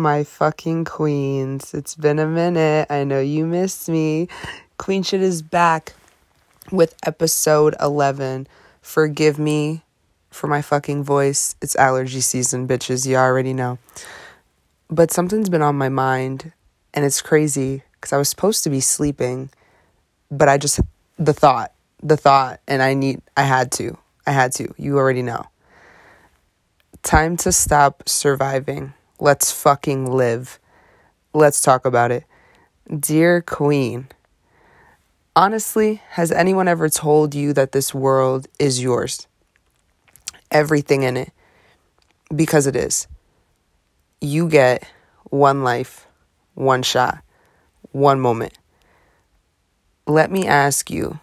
my fucking queens. It's been a minute. I know you missed me. Queen Shit is back with episode 11. Forgive me for my fucking voice. It's allergy season, bitches. You already know. But something's been on my mind, and it's crazy because I was supposed to be sleeping, but I just, the thought, the thought, and I need, I had to. I had to. You already know. Time to stop surviving. Let's fucking live. Let's talk about it. Dear Queen, honestly, has anyone ever told you that this world is yours? Everything in it. Because it is. You get one life, one shot, one moment. Let me ask you,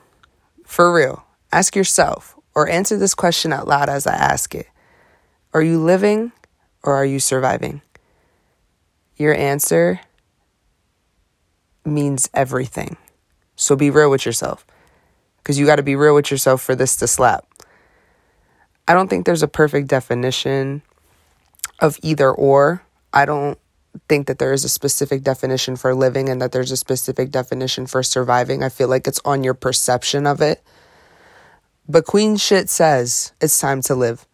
for real, ask yourself or answer this question out loud as I ask it. Are you living or are you surviving? Your answer means everything. So be real with yourself because you got to be real with yourself for this to slap. I don't think there's a perfect definition of either or. I don't think that there is a specific definition for living and that there's a specific definition for surviving. I feel like it's on your perception of it. But Queen Shit says it's time to live.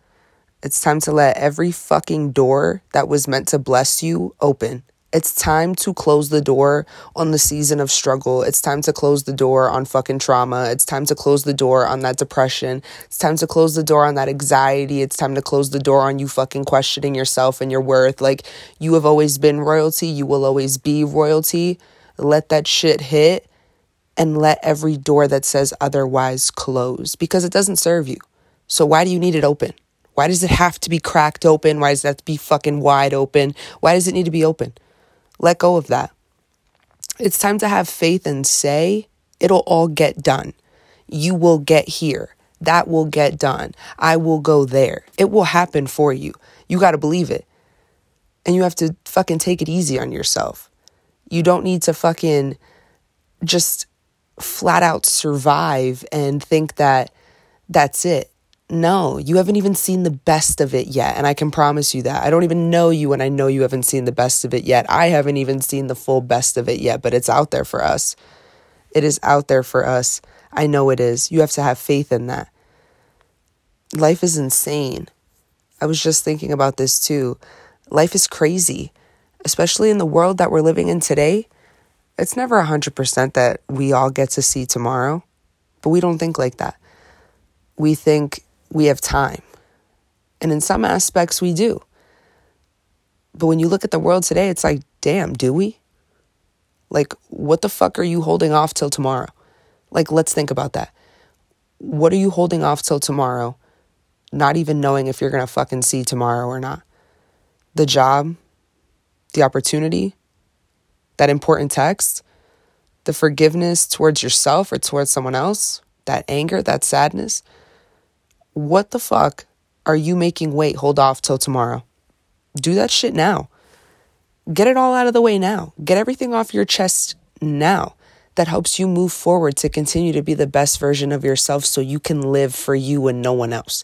It's time to let every fucking door that was meant to bless you open. It's time to close the door on the season of struggle. It's time to close the door on fucking trauma. It's time to close the door on that depression. It's time to close the door on that anxiety. It's time to close the door on you fucking questioning yourself and your worth. Like, you have always been royalty. You will always be royalty. Let that shit hit and let every door that says otherwise close because it doesn't serve you. So, why do you need it open? Why does it have to be cracked open? Why does to be fucking wide open? Why does it need to be open? Let go of that. It's time to have faith and say, it'll all get done. You will get here. That will get done. I will go there. It will happen for you. You got to believe it. And you have to fucking take it easy on yourself. You don't need to fucking just flat out survive and think that that's it. No, you haven't even seen the best of it yet. And I can promise you that. I don't even know you, and I know you haven't seen the best of it yet. I haven't even seen the full best of it yet, but it's out there for us. It is out there for us. I know it is. You have to have faith in that. Life is insane. I was just thinking about this too. Life is crazy, especially in the world that we're living in today. It's never 100% that we all get to see tomorrow, but we don't think like that. We think we have time. And in some aspects, we do. But when you look at the world today, it's like, damn, do we? Like, what the fuck are you holding off till tomorrow? Like, let's think about that. What are you holding off till tomorrow, not even knowing if you're to fucking see tomorrow or not? The job, the opportunity, that important text, the forgiveness towards yourself or towards someone else, that anger, that sadness what the fuck are you making wait hold off till tomorrow? Do that shit now. Get it all out of the way now. Get everything off your chest now that helps you move forward to continue to be the best version of yourself so you can live for you and no one else.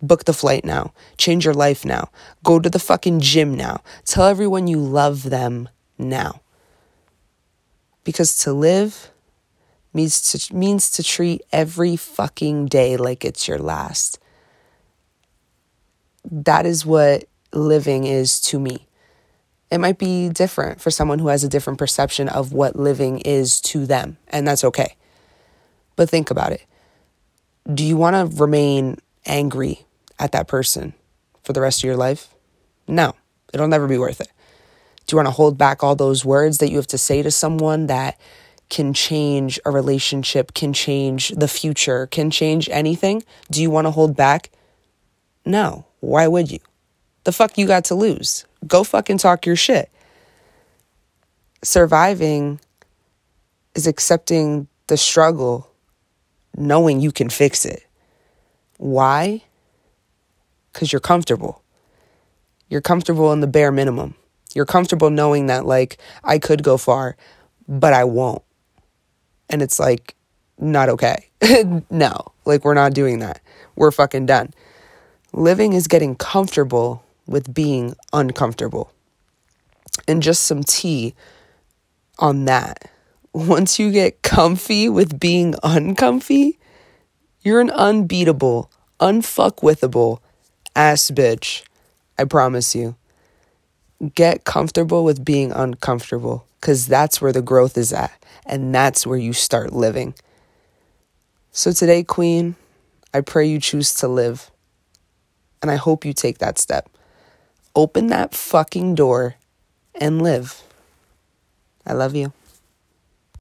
Book the flight now. Change your life now. Go to the fucking gym now. Tell everyone you love them now. Because to live means to means to treat every fucking day like it's your last. That is what living is to me. It might be different for someone who has a different perception of what living is to them, and that's okay. But think about it. Do you want to remain angry at that person for the rest of your life? No, it'll never be worth it. Do you want to hold back all those words that you have to say to someone that can change a relationship, can change the future, can change anything. Do you want to hold back? No. Why would you? The fuck you got to lose? Go fucking talk your shit. Surviving is accepting the struggle, knowing you can fix it. Why? Because you're comfortable. You're comfortable in the bare minimum. You're comfortable knowing that, like, I could go far, but I won't. And it's like, not okay. no, like, we're not doing that. We're fucking done. Living is getting comfortable with being uncomfortable. and just some tea on that. Once you get comfy with being uncomfy, you're an unbeatable, unfuckwithable ass bitch. I promise you. Get comfortable with being uncomfortable because that's where the growth is at. And that's where you start living. So today, Queen, I pray you choose to live. And I hope you take that step. Open that fucking door and live. I love you.